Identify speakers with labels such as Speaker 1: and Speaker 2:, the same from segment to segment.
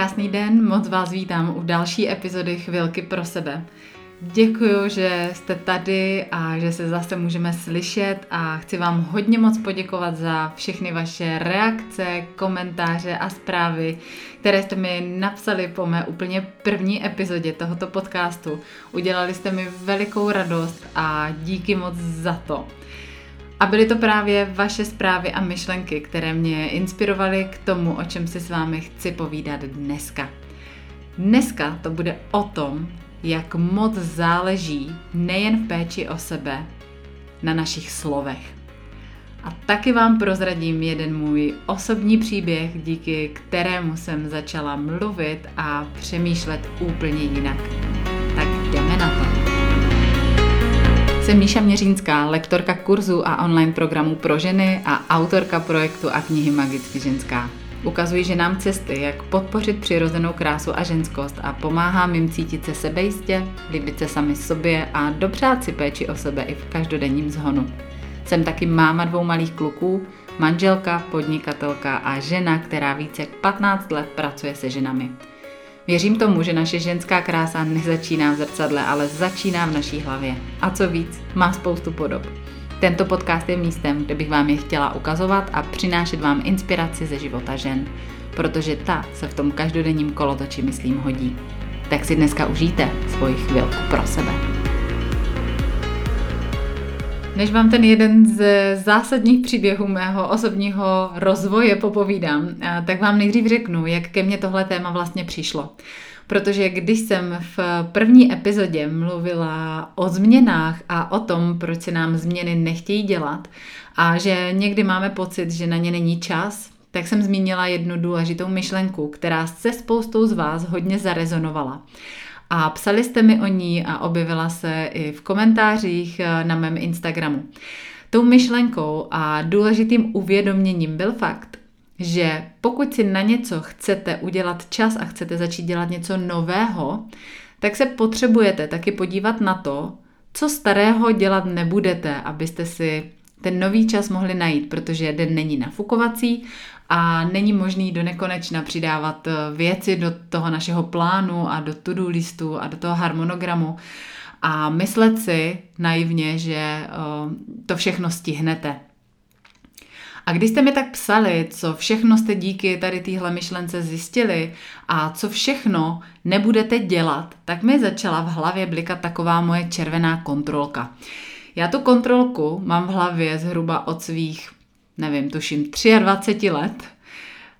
Speaker 1: krásný den, moc vás vítám u další epizody Chvilky pro sebe. Děkuji, že jste tady a že se zase můžeme slyšet a chci vám hodně moc poděkovat za všechny vaše reakce, komentáře a zprávy, které jste mi napsali po mé úplně první epizodě tohoto podcastu. Udělali jste mi velikou radost a díky moc za to. A byly to právě vaše zprávy a myšlenky, které mě inspirovaly k tomu, o čem si s vámi chci povídat dneska. Dneska to bude o tom, jak moc záleží nejen v péči o sebe, na našich slovech. A taky vám prozradím jeden můj osobní příběh, díky kterému jsem začala mluvit a přemýšlet úplně jinak. Jsem Míša Měřínská, lektorka kurzu a online programů pro ženy a autorka projektu a knihy Magicky ženská. Ukazuji ženám cesty, jak podpořit přirozenou krásu a ženskost a pomáhám jim cítit se sebejistě, líbit se sami sobě a dopřát si péči o sebe i v každodenním zhonu. Jsem taky máma dvou malých kluků, manželka, podnikatelka a žena, která více jak 15 let pracuje se ženami. Věřím tomu, že naše ženská krása nezačíná v zrcadle, ale začíná v naší hlavě. A co víc, má spoustu podob. Tento podcast je místem, kde bych vám je chtěla ukazovat a přinášet vám inspiraci ze života žen, protože ta se v tom každodenním kolotoči, myslím, hodí. Tak si dneska užijte svoji chvilku pro sebe. Než vám ten jeden z zásadních příběhů mého osobního rozvoje popovídám, tak vám nejdřív řeknu, jak ke mně tohle téma vlastně přišlo. Protože když jsem v první epizodě mluvila o změnách a o tom, proč se nám změny nechtějí dělat a že někdy máme pocit, že na ně není čas, tak jsem zmínila jednu důležitou myšlenku, která se spoustou z vás hodně zarezonovala a psali jste mi o ní a objevila se i v komentářích eh, na mém Instagramu. Tou myšlenkou a důležitým uvědoměním byl fakt, že pokud si na něco chcete udělat čas a chcete začít dělat něco nového, tak se potřebujete taky podívat na to, co starého dělat nebudete, abyste si ten nový čas mohli najít, protože den není nafukovací a není možný do nekonečna přidávat eh, věci do toho našeho plánu a do to-do listu a do toho harmonogramu a myslet si naivně, že eh, to všechno stihnete. A když jste mi tak psali, co všechno jste díky tady téhle myšlence zjistili a co všechno nebudete dělat, tak mi začala v hlavě blikat taková moje červená kontrolka. Já tu kontrolku mám v hlavě zhruba od svých nevím, tuším 23 let,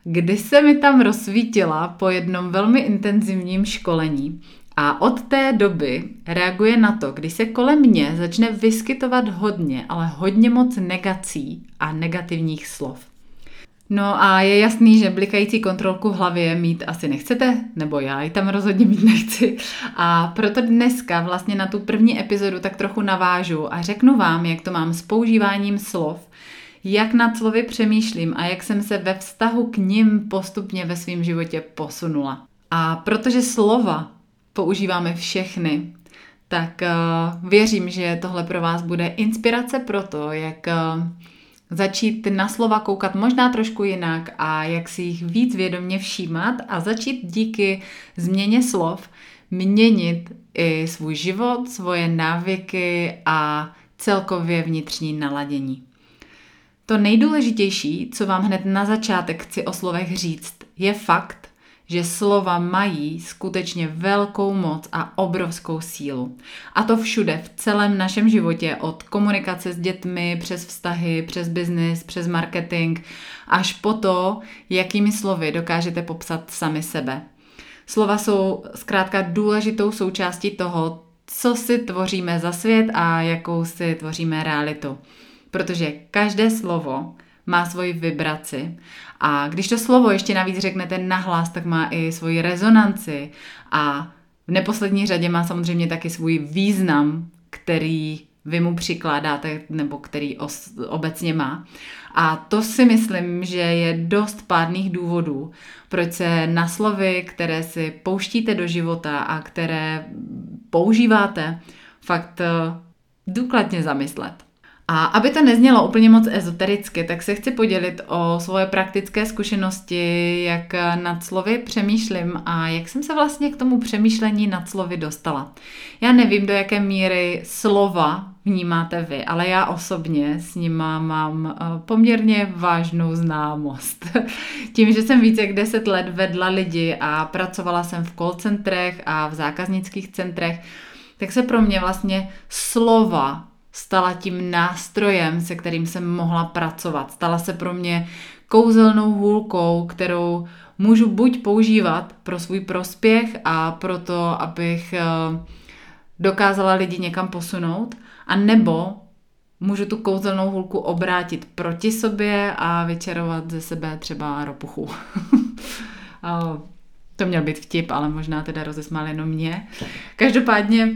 Speaker 1: kdy se mi tam rozsvítila po jednom velmi intenzivním školení a od té doby reaguje na to, když se kolem mě začne vyskytovat hodně, ale hodně moc negací a negativních slov. No a je jasný, že blikající kontrolku v hlavě mít asi nechcete, nebo já ji tam rozhodně mít nechci. A proto dneska vlastně na tu první epizodu tak trochu navážu a řeknu vám, jak to mám s používáním slov jak nad slovy přemýšlím a jak jsem se ve vztahu k ním postupně ve svém životě posunula. A protože slova používáme všechny, tak uh, věřím, že tohle pro vás bude inspirace pro to, jak uh, začít na slova koukat možná trošku jinak a jak si jich víc vědomě všímat a začít díky změně slov měnit i svůj život, svoje návyky a celkově vnitřní naladění. To nejdůležitější, co vám hned na začátek chci o slovech říct, je fakt, že slova mají skutečně velkou moc a obrovskou sílu. A to všude, v celém našem životě, od komunikace s dětmi, přes vztahy, přes biznis, přes marketing, až po to, jakými slovy dokážete popsat sami sebe. Slova jsou zkrátka důležitou součástí toho, co si tvoříme za svět a jakou si tvoříme realitu protože každé slovo má svoji vibraci a když to slovo ještě navíc řeknete nahlas, tak má i svoji rezonanci a v neposlední řadě má samozřejmě taky svůj význam, který vy mu přikládáte nebo který os, obecně má. A to si myslím, že je dost pádných důvodů, proč se na slovy, které si pouštíte do života a které používáte, fakt eh, důkladně zamyslet. A aby to neznělo úplně moc ezotericky, tak se chci podělit o svoje praktické zkušenosti, jak nad slovy přemýšlím a jak jsem se vlastně k tomu přemýšlení nad slovy dostala. Já nevím, do jaké míry slova vnímáte vy, ale já osobně s nima mám eh, poměrně vážnou známost. Tím, že jsem více jak 10 let vedla lidi a pracovala jsem v call centrech a v zákaznických centrech, tak se pro mě vlastně slova stala tím nástrojem, se kterým jsem mohla pracovat. Stala se pro mě kouzelnou hůlkou, kterou můžu buď používat pro svůj prospěch a pro to, abych eh, dokázala lidi někam posunout, a nebo můžu tu kouzelnou hůlku obrátit proti sobě a vyčarovat ze sebe třeba ropuchu. to měl být vtip, ale možná teda rozesmál jenom mě. Každopádně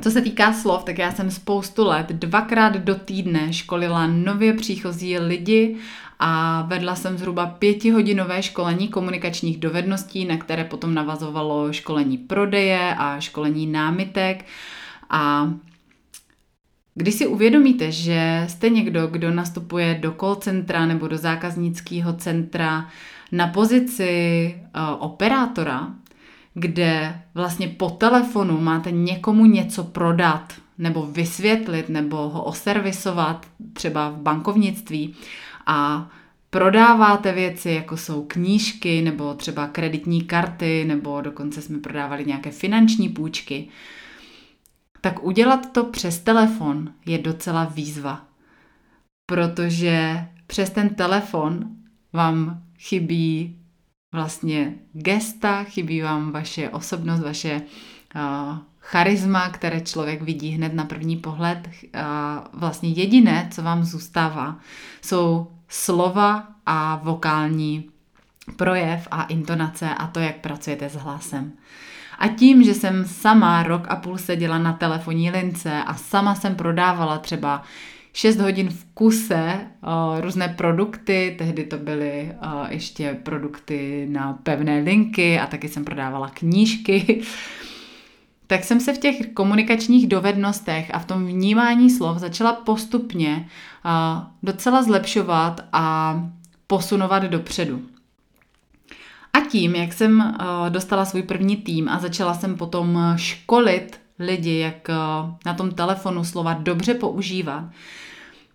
Speaker 1: co se týká slov, tak já jsem spoustu let dvakrát do týdne školila nově příchozí lidi a vedla jsem zhruba pětihodinové školení komunikačních dovedností, na které potom navazovalo školení prodeje a školení námitek. A když si uvědomíte, že jste někdo, kdo nastupuje do call centra nebo do zákaznického centra na pozici uh, operátora, kde vlastně po telefonu máte někomu něco prodat nebo vysvětlit nebo ho oservisovat třeba v bankovnictví a prodáváte věci, jako jsou knížky nebo třeba kreditní karty nebo dokonce jsme prodávali nějaké finanční půjčky, tak udělat to přes telefon je docela výzva. Protože přes ten telefon vám chybí vlastně gesta, chybí vám vaše osobnost, vaše uh, charisma, které člověk vidí hned na první pohled. Uh, vlastně jediné, co vám zůstává, jsou slova a vokální projev a intonace a to, jak pracujete s hlasem. A tím, že jsem sama rok a půl seděla na telefonní lince a sama jsem prodávala třeba 6 hodin v kuse uh, různé produkty, tehdy to byly uh, ještě produkty na pevné linky a taky jsem prodávala knížky, tak jsem se v těch komunikačních dovednostech a v tom vnímání slov začala postupně uh, docela zlepšovat a posunovat dopředu. A tím, jak jsem dostala svůj první tým a začala jsem potom školit lidi, jak na tom telefonu slova dobře používat,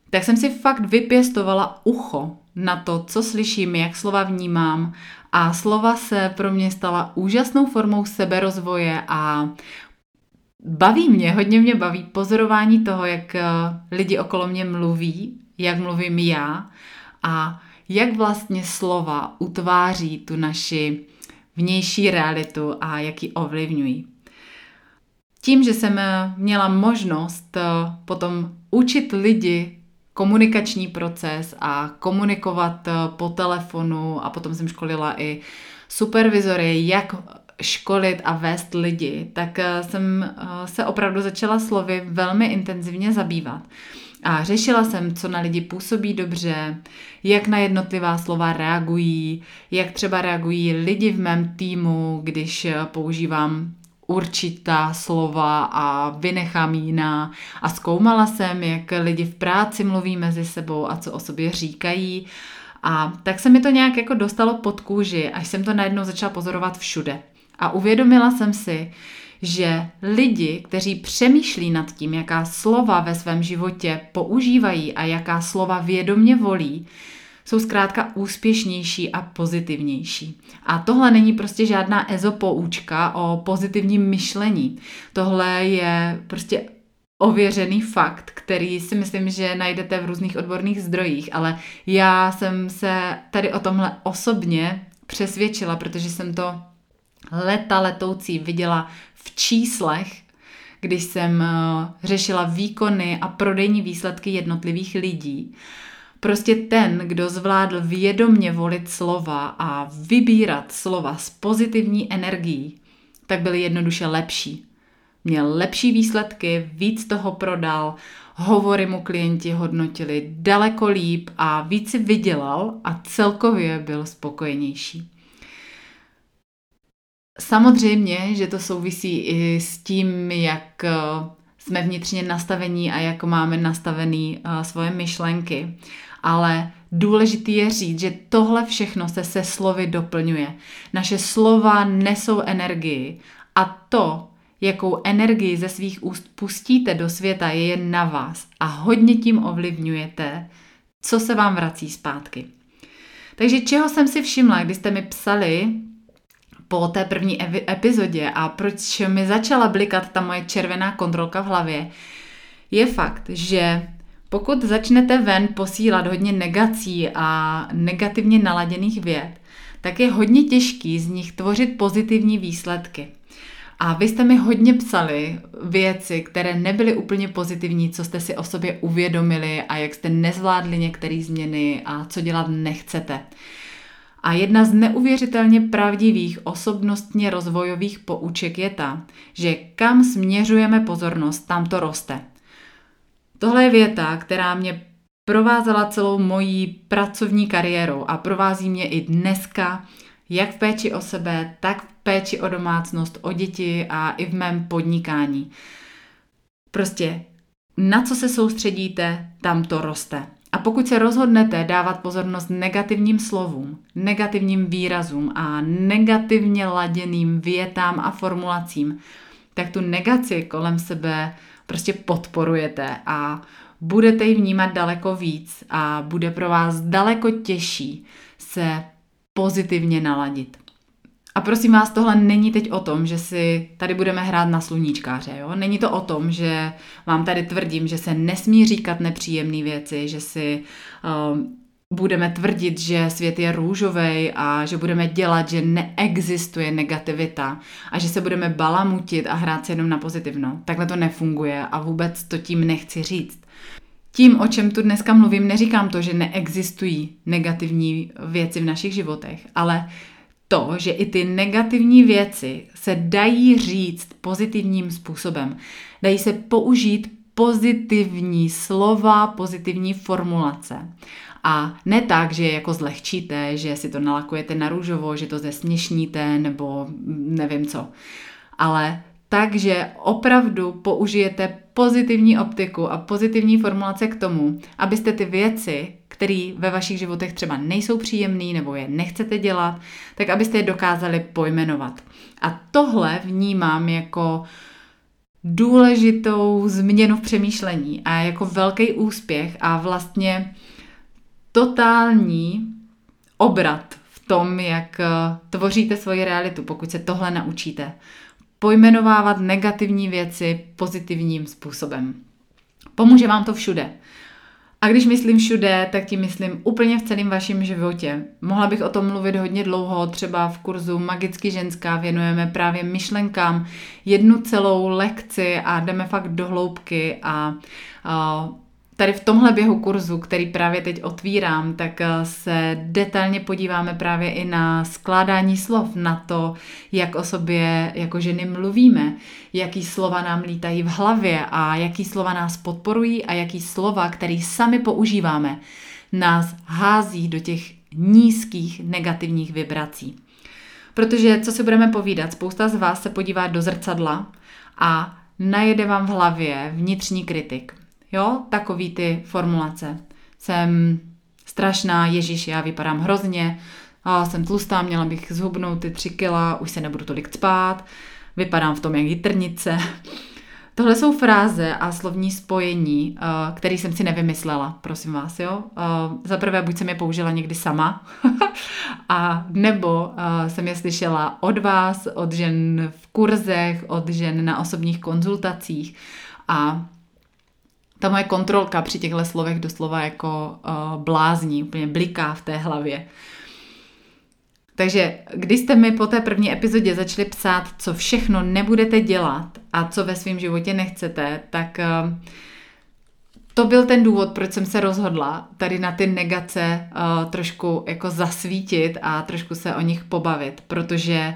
Speaker 1: tak jsem si fakt vypěstovala ucho na to, co slyším, jak slova vnímám a slova se pro mě stala úžasnou formou seberozvoje a baví mě, hodně mě baví pozorování toho, jak uh, lidi okolo mě mluví, jak mluvím já a jak vlastně slova utváří tu naši vnější realitu a jak ji ovlivňují. Tím, že jsem měla možnost eh, potom učit lidi komunikační proces a komunikovat eh, po telefonu a potom jsem školila i supervizory, jak školit a vést lidi, tak eh, jsem se opravdu začala slovy velmi intenzivně zabývat. A řešila jsem, co na lidi působí dobře, jak na jednotlivá slova reagují, jak třeba reagují lidi v mém týmu, když používám určitá slova a vynechám jiná. A zkoumala jsem, jak lidi v práci mluví mezi sebou a co o sobě říkají. A tak se mi to nějak jako dostalo pod kůži, až jsem to najednou začala pozorovat všude. A uvědomila jsem si, že lidi, kteří přemýšlí nad tím, jaká slova ve svém životě používají a jaká slova vědomně volí, jsou zkrátka úspěšnější a pozitivnější. A tohle není prostě žádná ezopoučka o pozitivním myšlení. Tohle je prostě ověřený fakt, který si myslím, že najdete v různých odborných zdrojích, ale já jsem se tady o tomhle osobně přesvědčila, protože jsem to leta letoucí viděla v číslech, když jsem eh, řešila výkony a prodejní výsledky jednotlivých lidí. Prostě ten, kdo zvládl vědomně volit slova a vybírat slova s pozitivní energií, tak byl jednoduše lepší. Měl lepší výsledky, víc toho prodal, hovory mu klienti hodnotili daleko líp a víc si vydělal a celkově byl spokojenější. Samozřejmě, že to souvisí i s tím, jak eh, jsme vnitřně nastavení a jak máme nastavený uh, svoje myšlenky. Ale důležitý je říct, že tohle všechno se se slovy doplňuje. Naše slova nesou energii a to, jakou energii ze svých úst pustíte do světa, je jen na vás a hodně tím ovlivňujete, co se vám vrací zpátky. Takže čeho jsem si všimla, když jste mi psali po té první epizodě a proč mi začala blikat ta moje červená kontrolka v hlavě, je fakt, že pokud začnete ven posílat hodně negací a negativně naladěných věd, tak je hodně těžký z nich tvořit pozitivní výsledky. A vy jste mi hodně psali věci, které nebyly úplně pozitivní, co jste si o sobě uvědomili a jak jste nezvládli některé změny a co dělat nechcete. A jedna z neuvěřitelně pravdivých osobnostně rozvojových pouček je ta, že kam směřujeme pozornost, tam to roste. Tohle je věta, která mě provázela celou mojí pracovní kariérou a provází mě i dneska, jak v péči o sebe, tak v péči o domácnost, o děti a i v mém podnikání. Prostě na co se soustředíte, tam to roste. A pokud se rozhodnete dávat pozornost negativním slovům, negativním výrazům a negativně laděným větám a formulacím, tak tu negaci kolem sebe prostě podporujete a budete ji vnímat daleko víc a bude pro vás daleko těžší se pozitivně naladit. A prosím vás, tohle není teď o tom, že si tady budeme hrát na sluníčkáře. Jo? Není to o tom, že vám tady tvrdím, že se nesmí říkat nepříjemné věci, že si uh, budeme tvrdit, že svět je růžový a že budeme dělat, že neexistuje negativita a že se budeme balamutit a hrát se jenom na pozitivno. Takhle to nefunguje a vůbec to tím nechci říct. Tím, o čem tu dneska mluvím, neříkám to, že neexistují negativní věci v našich životech, ale to, že i ty negativní věci se dají říct pozitivním způsobem. Dají se použít pozitivní slova, pozitivní formulace. A ne tak, že je jako zlehčíte, že si to nalakujete na růžovo, že to zesměšníte nebo nevím co. Ale takže opravdu použijete pozitivní optiku a pozitivní formulace k tomu, abyste ty věci, které ve vašich životech třeba nejsou příjemné nebo je nechcete dělat, tak abyste je dokázali pojmenovat. A tohle vnímám jako důležitou změnu v přemýšlení a jako velký úspěch a vlastně totální obrat v tom, jak tvoříte svoji realitu, pokud se tohle naučíte pojmenovávat negativní věci pozitivním způsobem. Pomůže vám to všude. A když myslím všude, tak tím myslím úplně v celém vašem životě. Mohla bych o tom mluvit hodně dlouho, třeba v kurzu Magicky ženská věnujeme právě myšlenkám jednu celou lekci a jdeme fakt do hloubky a, a Tady v tomhle běhu kurzu, který právě teď otvírám, tak eh, se detailně podíváme právě i na skládání slov, na to, jak o sobě jako ženy mluvíme, jaký slova nám lítají v hlavě a jaký slova nás podporují a jaký slova, který sami používáme, nás hází do těch nízkých negativních vibrací. Protože, co si budeme povídat, spousta z vás se podívá do zrcadla a najede vám v hlavě vnitřní kritik Jo, takový ty formulace. Jsem strašná, Ježíš, já vypadám hrozně, a jsem tlustá, měla bych zhubnout ty tři kila, už se nebudu tolik spát, vypadám v tom jak jitrnice. Tohle jsou fráze a slovní spojení, eh, které jsem si nevymyslela, prosím vás, jo. Eh, za prvé, buď jsem je použila někdy sama, a nebo eh, jsem je slyšela od vás, od žen v kurzech, od žen na osobních konzultacích a ta moje kontrolka při těchto slovech doslova jako uh, blázní, úplně bliká v té hlavě. Takže když jste mi po té první epizodě začali psát, co všechno nebudete dělat a co ve svém životě nechcete, tak uh, to byl ten důvod, proč jsem se rozhodla tady na ty negace uh, trošku jako zasvítit a trošku se o nich pobavit, protože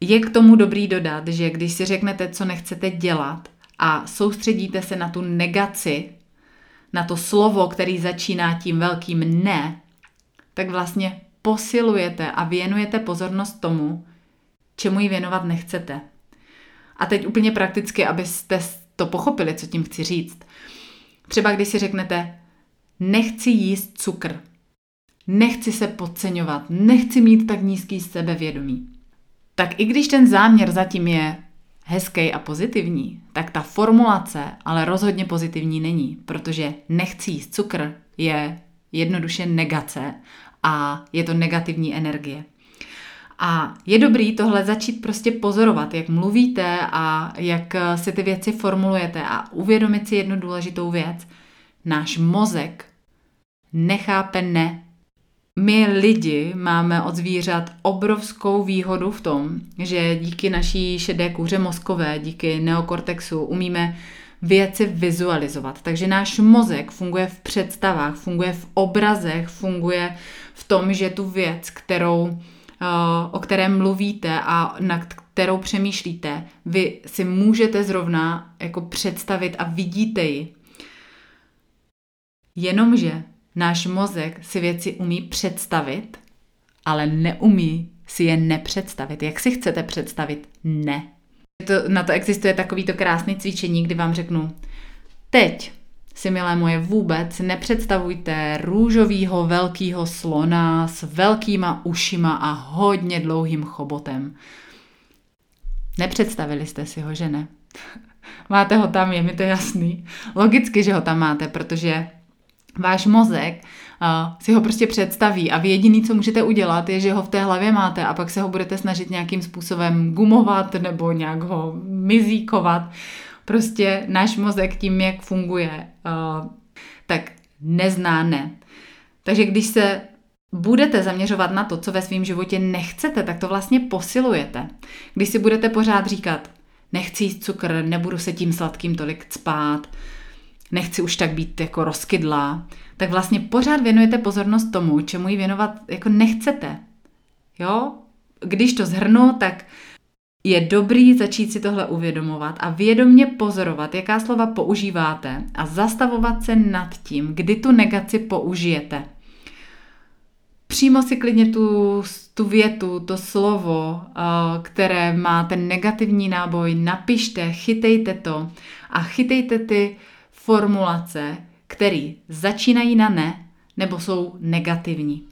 Speaker 1: je k tomu dobrý dodat, že když si řeknete, co nechcete dělat a soustředíte se na tu negaci, na to slovo, který začíná tím velkým ne, tak vlastně posilujete a věnujete pozornost tomu, čemu ji věnovat nechcete. A teď úplně prakticky, abyste to pochopili, co tím chci říct. Třeba když si řeknete, nechci jíst cukr, nechci se podceňovat, nechci mít tak nízký sebevědomí. Tak i když ten záměr zatím je hezký a pozitivní, tak ta formulace ale rozhodně pozitivní není, protože nechci jíst cukr je jednoduše negace a je to negativní energie. A je dobrý tohle začít prostě pozorovat, jak mluvíte a jak si ty věci formulujete a uvědomit si jednu důležitou věc. Náš mozek nechápe ne. My lidi máme od zvířat obrovskou výhodu v tom, že díky naší šedé kůře mozkové, díky neokortexu umíme věci vizualizovat. Takže náš mozek funguje v představách, funguje v obrazech, funguje v tom, že tu věc, kterou Eh, o které mluvíte a nad kterou přemýšlíte, vy si můžete zrovna jako představit a vidíte ji. Jenomže náš mozek si věci umí představit, ale neumí si je nepředstavit. Jak si chcete představit? Ne. To, na to existuje takovýto krásný cvičení, kdy vám řeknu, teď si, milé moje, vůbec nepředstavujte růžovýho velkýho slona s velkýma ušima a hodně dlouhým chobotem. Nepředstavili jste si ho, že ne? máte ho tam, je mi to jasný. Logicky, že ho tam máte, protože váš mozek uh, si ho prostě představí a vy jediný, co můžete udělat, je, že ho v té hlavě máte a pak se ho budete snažit nějakým způsobem gumovat nebo nějak ho mizíkovat prostě náš mozek tím, jak funguje, uh, tak nezná ne. Takže když se budete zaměřovat na to, co ve svém životě nechcete, tak to vlastně posilujete. Když si budete pořád říkat, nechci jíst cukr, nebudu se tím sladkým tolik spát, nechci už tak být jako rozkydlá, tak vlastně pořád věnujete pozornost tomu, čemu ji věnovat jako nechcete. Jo? Když to zhrnu, tak je dobrý začít si tohle uvědomovat a vědomně pozorovat, jaká slova používáte a zastavovat se nad tím, kdy tu negaci použijete. Přímo si klidně tu, tu větu, to slovo, eh, které má ten negativní náboj, napište, chytejte to a chytejte ty formulace, které začínají na ne nebo jsou negativní.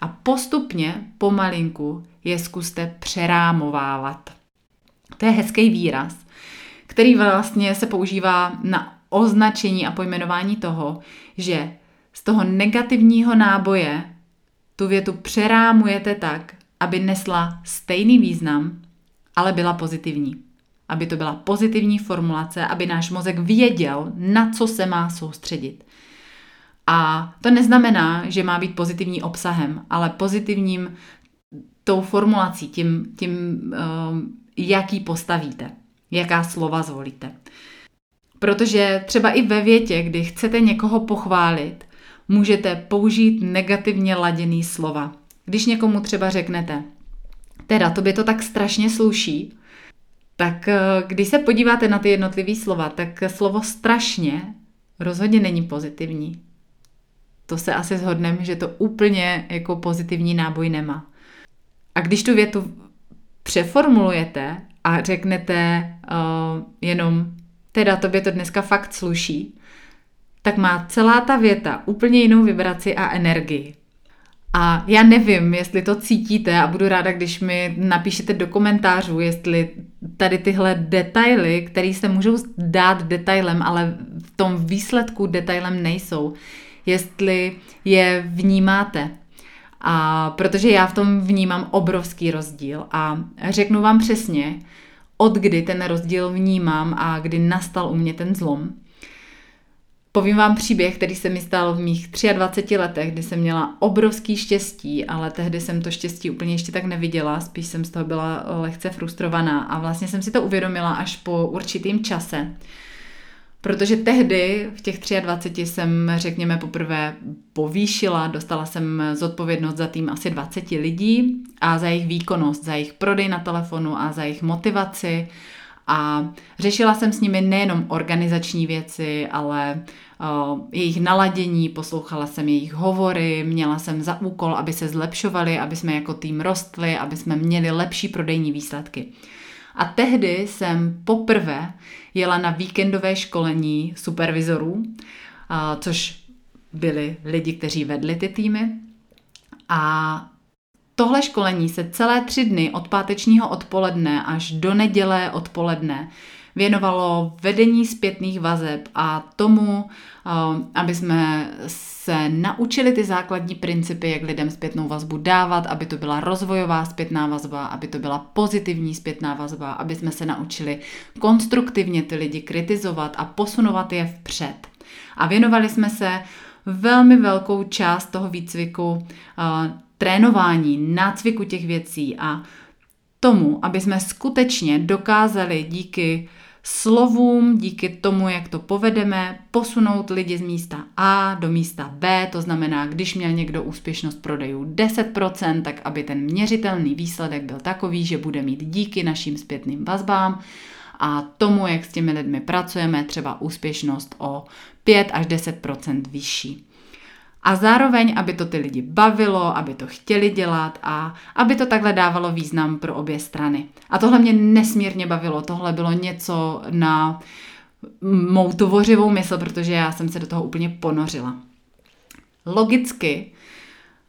Speaker 1: A postupně, pomalinku, je zkuste přerámovávat. To je hezký výraz, který vlastně se používá na označení a pojmenování toho, že z toho negativního náboje tu větu přerámujete tak, aby nesla stejný význam, ale byla pozitivní. Aby to byla pozitivní formulace, aby náš mozek věděl, na co se má soustředit. A to neznamená, že má být pozitivní obsahem, ale pozitivním tou formulací, tím, tím um, jaký postavíte, jaká slova zvolíte. Protože třeba i ve větě, kdy chcete někoho pochválit, můžete použít negativně laděný slova. Když někomu třeba řeknete, teda to by to tak strašně sluší, tak eh, když se podíváte na ty jednotlivé slova, tak slovo strašně rozhodně není pozitivní. To se asi shodneme, že to úplně jako pozitivní náboj nemá. A když tu větu přeformulujete a řeknete uh, jenom, teda tobě to dneska fakt sluší, tak má celá ta věta úplně jinou vibraci a energii. A já nevím, jestli to cítíte a budu ráda, když mi napíšete do komentářů, jestli tady tyhle detaily, které se můžou dát detailem, ale v tom výsledku detailem nejsou, jestli je vnímáte. A protože já v tom vnímám obrovský rozdíl a řeknu vám přesně, od kdy ten rozdíl vnímám a kdy nastal u mě ten zlom. Povím vám příběh, který se mi stal v mých 23 letech, kdy jsem měla obrovský štěstí, ale tehdy jsem to štěstí úplně ještě tak neviděla, spíš jsem z toho byla lehce frustrovaná a vlastně jsem si to uvědomila až po určitým čase. Protože tehdy, v těch 23, jsem, řekněme, poprvé povýšila, dostala jsem zodpovědnost za tým asi 20 lidí a za jejich výkonnost, za jejich prodej na telefonu a za jejich motivaci. A řešila jsem s nimi nejenom organizační věci, ale jejich naladění, poslouchala jsem jejich hovory, měla jsem za úkol, aby se zlepšovali, aby jsme jako tým rostli, aby jsme měli lepší prodejní výsledky. A tehdy jsem poprvé jela na víkendové školení supervizorů, což byli lidi, kteří vedli ty týmy. A tohle školení se celé tři dny od pátečního odpoledne až do neděle odpoledne věnovalo vedení zpětných vazeb a tomu, eh, aby jsme se naučili ty základní principy, jak lidem zpětnou vazbu dávat, aby to byla rozvojová zpětná vazba, aby to byla pozitivní zpětná vazba, aby jsme se naučili konstruktivně ty lidi kritizovat a posunovat je vpřed. A věnovali jsme se velmi velkou část toho výcviku uh, trénování, nácviku těch věcí a tomu, aby jsme skutečně dokázali díky slovům, díky tomu, jak to povedeme, posunout lidi z místa A do místa B, to znamená, když měl někdo úspěšnost prodejů 10%, tak aby ten měřitelný výsledek byl takový, že bude mít díky našim zpětným vazbám a tomu, jak s těmi lidmi pracujeme, třeba úspěšnost o 5 až 10% vyšší. A zároveň, aby to ty lidi bavilo, aby to chtěli dělat a aby to takhle dávalo význam pro obě strany. A tohle mě nesmírně bavilo. Tohle bylo něco na mou tvořivou mysl, protože já jsem se do toho úplně ponořila. Logicky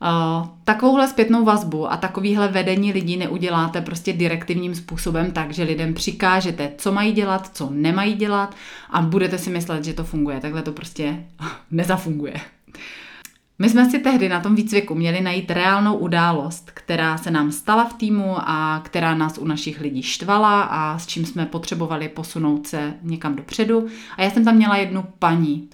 Speaker 1: Uh, takovouhle zpětnou vazbu a takovýhle vedení lidí neuděláte prostě direktivním způsobem tak, že lidem přikážete, co mají dělat, co nemají dělat a budete si myslet, že to funguje. Takhle to prostě nezafunguje. My jsme si tehdy na tom výcviku měli najít reálnou událost, která se nám stala v týmu a která nás u našich lidí štvala a s čím jsme potřebovali posunout se někam dopředu. A já jsem tam měla jednu paní.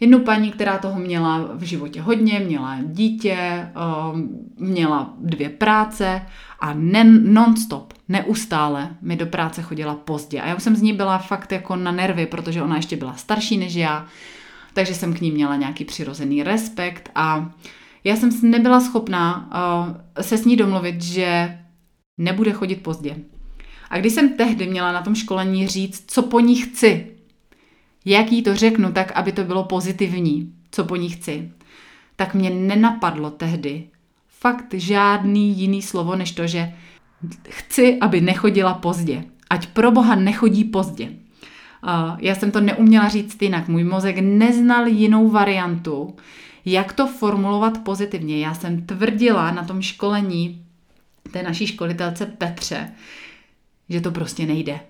Speaker 1: Jednu paní, která toho měla v životě hodně, měla dítě, um, měla dvě práce a non-stop, neustále mi do práce chodila pozdě. A já už jsem z ní byla fakt jako na nervy, protože ona ještě byla starší než já takže jsem k ní měla nějaký přirozený respekt a já jsem nebyla schopná uh, se s ní domluvit, že nebude chodit pozdě. A když jsem tehdy měla na tom školení říct, co po ní chci, jak jí to řeknu tak, aby to bylo pozitivní, co po ní chci, tak mě nenapadlo tehdy fakt žádný jiný slovo, než to, že chci, aby nechodila pozdě. Ať pro boha nechodí pozdě. Já jsem to neuměla říct jinak. Můj mozek neznal jinou variantu, jak to formulovat pozitivně. Já jsem tvrdila na tom školení té naší školitelce Petře, že to prostě nejde.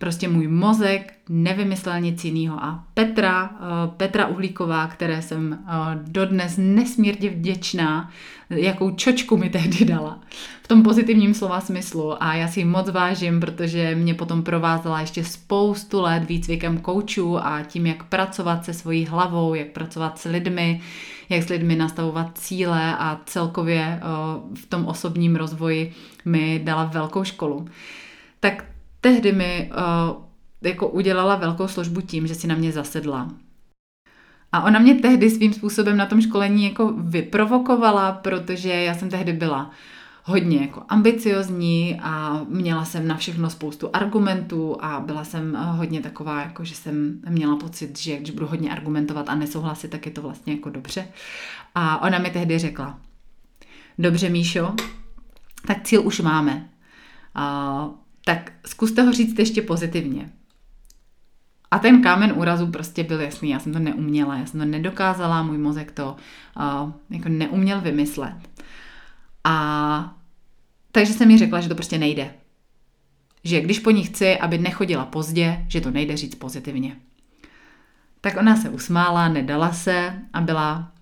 Speaker 1: Prostě můj mozek nevymyslel nic jiného. A Petra, eh, Petra Uhlíková, které jsem eh, dodnes nesmírně vděčná, jakou čočku mi tehdy dala. V tom pozitivním slova smyslu. A já si ji moc vážím, protože mě potom provázela ještě spoustu let výcvikem koučů a tím, jak pracovat se svojí hlavou, jak pracovat s lidmi, jak s lidmi nastavovat cíle a celkově eh, v tom osobním rozvoji mi dala velkou školu. Tak tehdy mi uh, jako udělala velkou službu tím, že si na mě zasedla. A ona mě tehdy svým způsobem na tom školení jako vyprovokovala, protože já jsem tehdy byla hodně jako ambiciozní a měla jsem na všechno spoustu argumentů a byla jsem hodně taková, jako že jsem měla pocit, že když budu hodně argumentovat a nesouhlasit, tak je to vlastně jako dobře. A ona mi tehdy řekla, dobře Míšo, tak cíl už máme. A tak zkuste ho říct ještě pozitivně. A ten kámen úrazu prostě byl jasný, já jsem to neuměla, já jsem to nedokázala, můj mozek to uh, jako neuměl vymyslet. A takže jsem mi řekla, že to prostě nejde. Že když po ní chci, aby nechodila pozdě, že to nejde říct pozitivně. Tak ona se usmála, nedala se a byla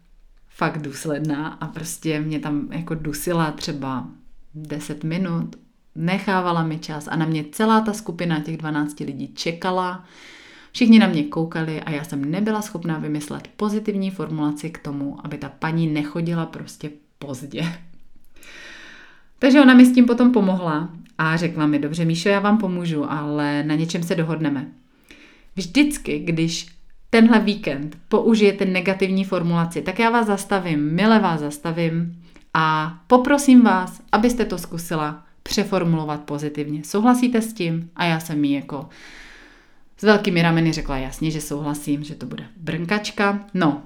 Speaker 1: fakt důsledná a prostě mě tam jako dusila třeba 10 minut, nechávala mi čas a na mě celá ta skupina těch 12 lidí čekala. Všichni na mě koukali a já jsem nebyla schopná vymyslet pozitivní formulaci k tomu, aby ta paní nechodila prostě pozdě. Takže ona mi s tím potom pomohla a řekla mi, dobře Míšo, já vám pomůžu, ale na něčem se dohodneme. Vždycky, když tenhle víkend použijete negativní formulaci, tak já vás zastavím, mile vás zastavím a poprosím vás, abyste to zkusila přeformulovat pozitivně. Souhlasíte s tím? A já jsem jí jako s velkými rameny řekla jasně, že souhlasím, že to bude brnkačka. No,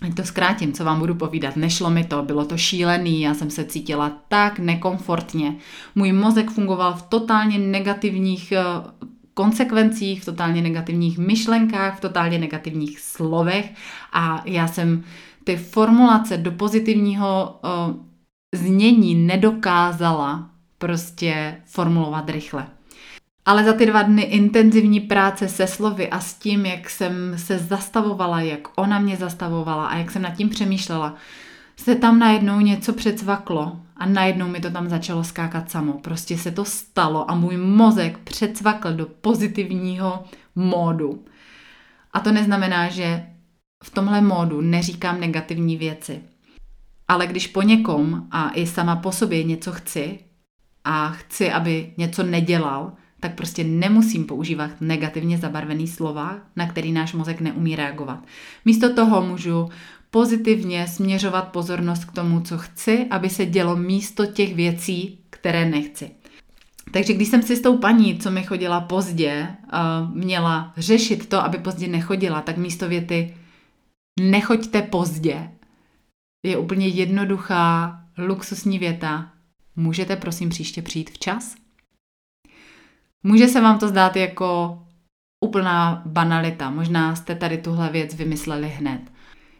Speaker 1: Ať to zkrátím, co vám budu povídat. Nešlo mi to, bylo to šílený, já jsem se cítila tak nekomfortně. Můj mozek fungoval v totálně negativních eh, konsekvencích, v totálně negativních myšlenkách, v totálně negativních slovech a já jsem ty formulace do pozitivního uh, znění nedokázala prostě formulovat rychle. Ale za ty dva dny intenzivní práce se slovy a s tím, jak jsem se zastavovala, jak ona mě zastavovala a jak jsem nad tím přemýšlela, se tam najednou něco přecvaklo a najednou mi to tam začalo skákat samo. Prostě se to stalo a můj mozek přecvakl do pozitivního módu. A to neznamená, že v tomhle módu neříkám negativní věci. Ale když po někom a i sama po sobě něco chci a chci, aby něco nedělal, tak prostě nemusím používat negativně zabarvený slova, na který náš mozek neumí reagovat. Místo toho můžu pozitivně směřovat pozornost k tomu, co chci, aby se dělo místo těch věcí, které nechci. Takže když jsem si s tou paní, co mi chodila pozdě, měla řešit to, aby pozdě nechodila, tak místo věty nechoďte pozdě je úplně jednoduchá, luxusní věta. Můžete prosím příště přijít včas? Může se vám to zdát jako úplná banalita. Možná jste tady tuhle věc vymysleli hned.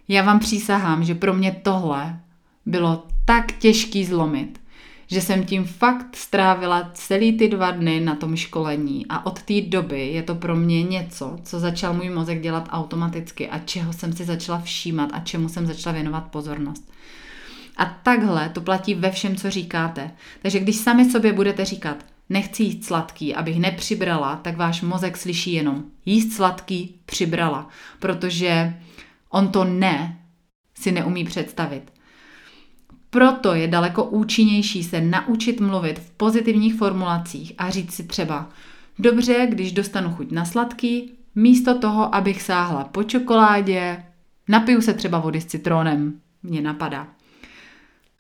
Speaker 1: Já vám přísahám, že pro mě tohle bylo tak těžký zlomit, že jsem tím fakt strávila celý ty dva dny na tom školení a od té doby je to pro mě něco, co začal můj mozek dělat automaticky a čeho jsem si začala všímat a čemu jsem začala věnovat pozornost. A takhle to platí ve všem, co říkáte. Takže když sami sobě budete říkat, nechci jíst sladký, abych nepřibrala, tak váš mozek slyší jenom jíst sladký, přibrala, protože on to ne si neumí představit. Proto je daleko účinnější se naučit mluvit v pozitivních formulacích a říct si třeba, dobře, když dostanu chuť na sladký, místo toho, abych sáhla po čokoládě, napiju se třeba vody s citronem, mě napadá.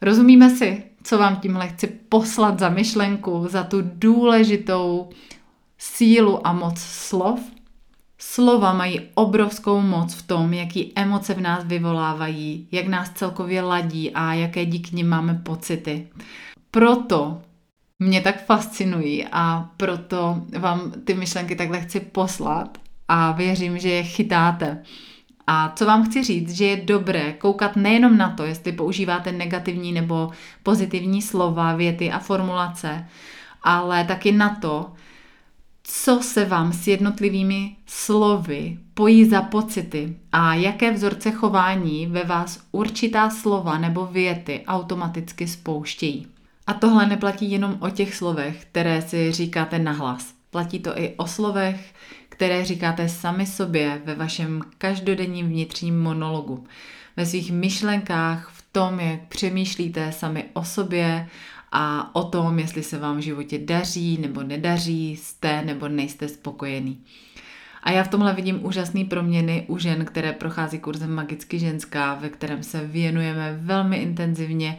Speaker 1: Rozumíme si, co vám tímhle chci poslat za myšlenku, za tu důležitou sílu a moc slov? Slova mají obrovskou moc v tom, jaký emoce v nás vyvolávají, jak nás celkově ladí a jaké díky nim máme pocity. Proto mě tak fascinují a proto vám ty myšlenky takhle chci poslat a věřím, že je chytáte. A co vám chci říct, že je dobré koukat nejenom na to, jestli používáte negativní nebo pozitivní slova, věty a formulace, ale taky na to, co se vám s jednotlivými slovy pojí za pocity a jaké vzorce chování ve vás určitá slova nebo věty automaticky spouštějí. A tohle neplatí jenom o těch slovech, které si říkáte nahlas. Platí to i o slovech, které říkáte sami sobě ve vašem každodenním vnitřním monologu, ve svých myšlenkách, v tom, jak přemýšlíte sami o sobě a o tom, jestli se vám v životě daří nebo nedaří, jste nebo nejste spokojený. A já v tomhle vidím úžasné proměny u žen, které prochází kurzem Magicky ženská, ve kterém se věnujeme velmi intenzivně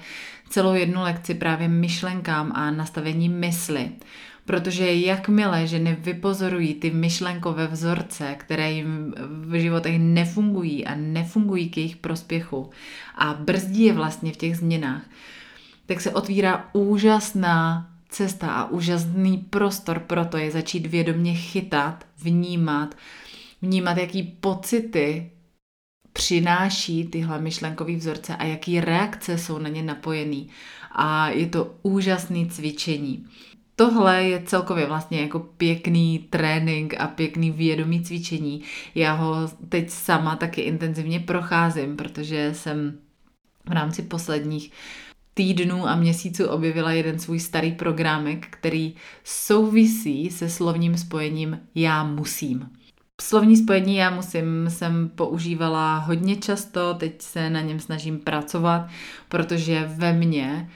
Speaker 1: celou jednu lekci právě myšlenkám a nastavení mysli. Protože jakmile ženy vypozorují ty myšlenkové vzorce, které jim v životech nefungují a nefungují k jejich prospěchu a brzdí je vlastně v těch změnách, tak se otvírá úžasná cesta a úžasný prostor pro to je začít vědomě chytat, vnímat, vnímat, jaký pocity přináší tyhle myšlenkové vzorce a jaký reakce jsou na ně napojený. A je to úžasný cvičení. Tohle je celkově vlastně jako pěkný trénink a pěkný vědomý cvičení. Já ho teď sama taky intenzivně procházím, protože jsem v rámci posledních týdnů a měsíců objevila jeden svůj starý programek, který souvisí se slovním spojením já musím. Slovní spojení já musím jsem používala hodně často, teď se na něm snažím pracovat, protože ve mně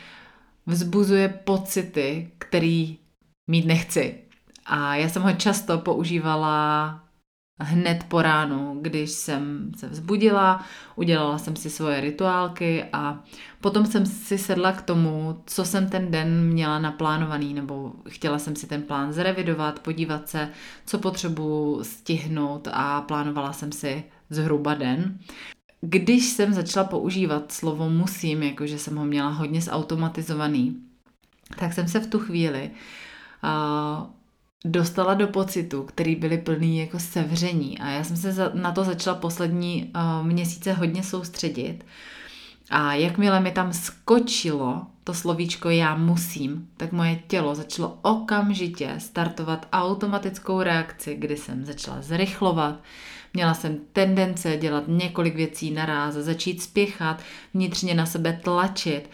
Speaker 1: vzbuzuje pocity, který mít nechci. A já jsem ho často používala hned po ránu, když jsem se vzbudila, udělala jsem si svoje rituálky a potom jsem si sedla k tomu, co jsem ten den měla naplánovaný, nebo chtěla jsem si ten plán zrevidovat, podívat se, co potřebuji stihnout a plánovala jsem si zhruba den. Když jsem začala používat slovo musím, jakože jsem ho měla hodně zautomatizovaný, tak jsem se v tu chvíli uh, dostala do pocitu, který byly plný jako sevření. A já jsem se za, na to začala poslední uh, měsíce hodně soustředit. A jakmile mi tam skočilo to slovíčko já musím, tak moje tělo začalo okamžitě startovat automatickou reakci, kdy jsem začala zrychlovat, Měla jsem tendence dělat několik věcí naraz, začít spěchat, vnitřně na sebe tlačit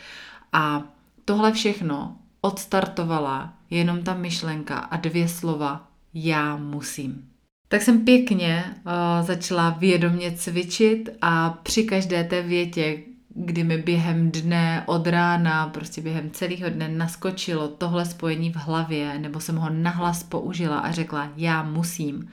Speaker 1: a tohle všechno odstartovala jenom ta myšlenka a dvě slova já musím. Tak jsem pěkně uh, začala vědomě cvičit a při každé té větě, kdy mi během dne od rána, prostě během celého dne naskočilo tohle spojení v hlavě, nebo jsem ho nahlas použila a řekla já musím,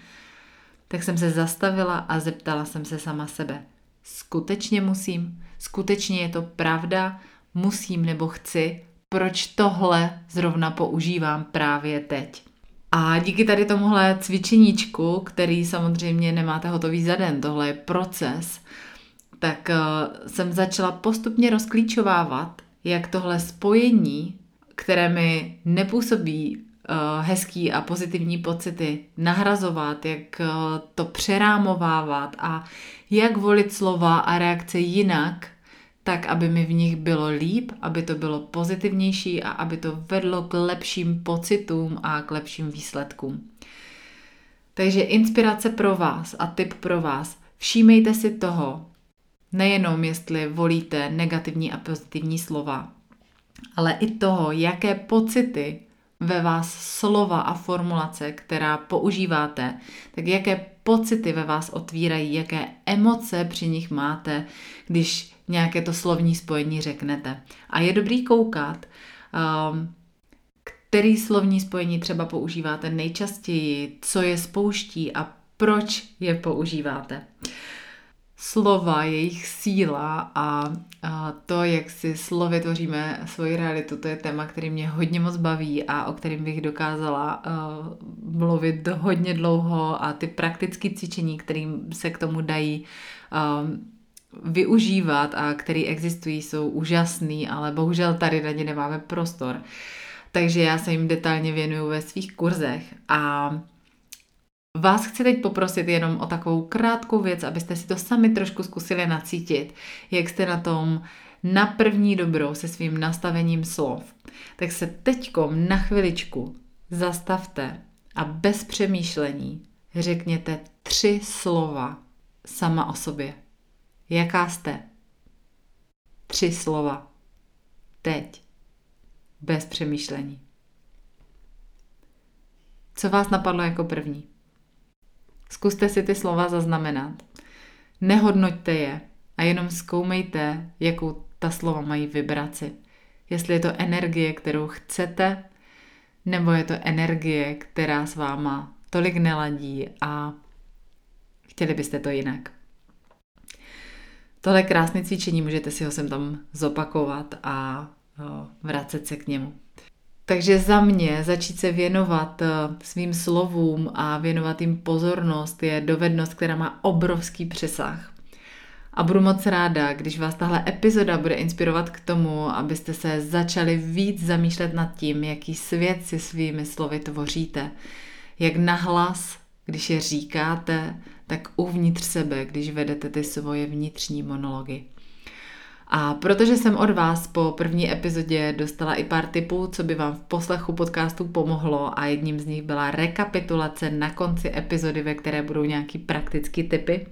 Speaker 1: tak jsem se zastavila a zeptala jsem se sama sebe. Skutečně musím? Skutečně je to pravda? Musím nebo chci? Proč tohle zrovna používám právě teď? A díky tady tomuhle cvičeníčku, který samozřejmě nemáte hotový za den, tohle je proces, tak uh, jsem začala postupně rozklíčovávat, jak tohle spojení, které mi nepůsobí hezký a pozitivní pocity nahrazovat, jak uh, to přerámovávat a jak volit slova a reakce jinak, tak aby mi v nich bylo líp, aby to bylo pozitivnější a aby to vedlo k lepším pocitům a k lepším výsledkům. Takže inspirace pro vás a tip pro vás. Všímejte si toho, nejenom jestli volíte negativní a pozitivní slova, ale i toho, jaké pocity ve vás slova a formulace, která používáte, tak jaké pocity ve vás otvírají, jaké emoce při nich máte, když nějaké to slovní spojení řeknete. A je dobrý koukat, um, který slovní spojení třeba používáte nejčastěji, co je spouští a proč je používáte slova, jejich síla a, a to, jak si slovy tvoříme svoji realitu, to je téma, který mě hodně moc baví a o kterým bych dokázala uh, mluvit hodně dlouho a ty praktické cvičení, kterým se k tomu dají uh, využívat a který existují, jsou úžasný, ale bohužel tady na ně nemáme prostor. Takže já se jim detailně věnuju ve svých kurzech a Vás chci teď poprosit jenom o takovou krátkou věc, abyste si to sami trošku zkusili nacítit, jak jste na tom na první dobrou se svým nastavením slov. Tak se teďkom na chviličku zastavte a bez přemýšlení řekněte tři slova sama o sobě. Jaká jste? Tři slova. Teď. Bez přemýšlení. Co vás napadlo jako první? Zkuste si ty slova zaznamenat. Nehodnoťte je a jenom zkoumejte, jakou ta slova mají vibraci. Jestli je to energie, kterou chcete, nebo je to energie, která s váma tolik neladí a chtěli byste to jinak. Tohle krásné cvičení, můžete si ho sem tam zopakovat a vracet se k němu. Takže za mě začít se věnovat eh, svým slovům a věnovat jim pozornost je dovednost, která má obrovský přesah. A budu moc ráda, když vás tahle epizoda bude inspirovat k tomu, abyste se začali víc zamýšlet nad tím, jaký svět si svými slovy tvoříte. Jak nahlas, když je říkáte, tak uvnitř sebe, když vedete ty svoje vnitřní monology. A protože jsem od vás po první epizodě dostala i pár tipů, co by vám v poslechu podcastu pomohlo a jedním z nich byla rekapitulace na konci epizody, ve které budou nějaký praktické tipy,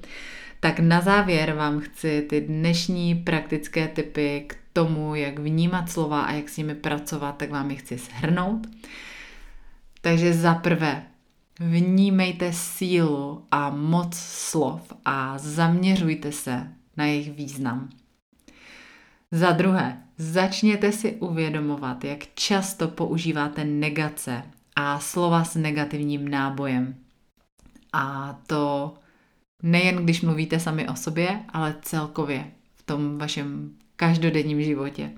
Speaker 1: tak na závěr vám chci ty dnešní praktické tipy k tomu, jak vnímat slova a jak s nimi pracovat, tak vám je chci shrnout. Takže za prvé, vnímejte sílu a moc slov a zaměřujte se na jejich význam. Za druhé, začněte si uvědomovat, jak často používáte negace a slova s negativním nábojem. A to nejen když mluvíte sami o sobě, ale celkově v tom vašem každodenním životě.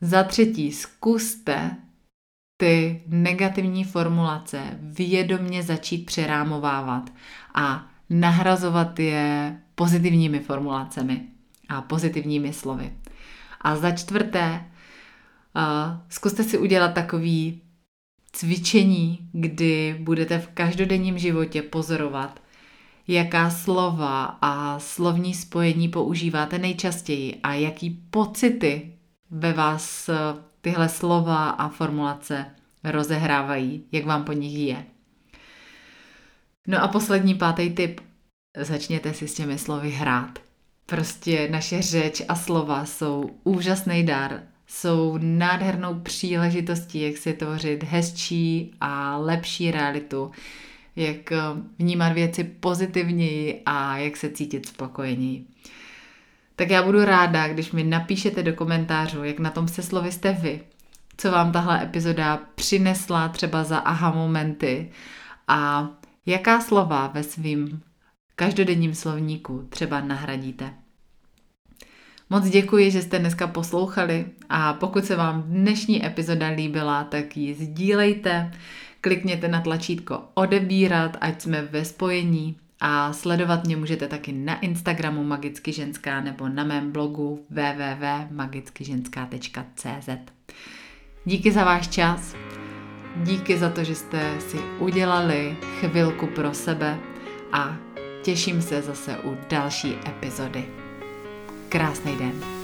Speaker 1: Za třetí, zkuste ty negativní formulace vědomně začít přerámovávat a nahrazovat je pozitivními formulacemi a pozitivními slovy. A za čtvrté, zkuste si udělat takový cvičení, kdy budete v každodenním životě pozorovat, jaká slova a slovní spojení používáte nejčastěji a jaký pocity ve vás tyhle slova a formulace rozehrávají, jak vám po nich je. No a poslední pátý tip. Začněte si s těmi slovy hrát. Prostě naše řeč a slova jsou úžasný dar, jsou nádhernou příležitostí, jak si tvořit hezčí a lepší realitu, jak vnímat věci pozitivněji a jak se cítit spokojeněji. Tak já budu ráda, když mi napíšete do komentářů, jak na tom se slovy jste vy, co vám tahle epizoda přinesla třeba za aha momenty a jaká slova ve svým každodenním slovníku třeba nahradíte. Moc děkuji, že jste dneska poslouchali a pokud se vám dnešní epizoda líbila, tak ji sdílejte, klikněte na tlačítko odebírat, ať jsme ve spojení a sledovat mě můžete taky na Instagramu Magicky ženská nebo na mém blogu www.magickyženská.cz Díky za váš čas, díky za to, že jste si udělali chvilku pro sebe a těším se zase u další epizody. Krásný den.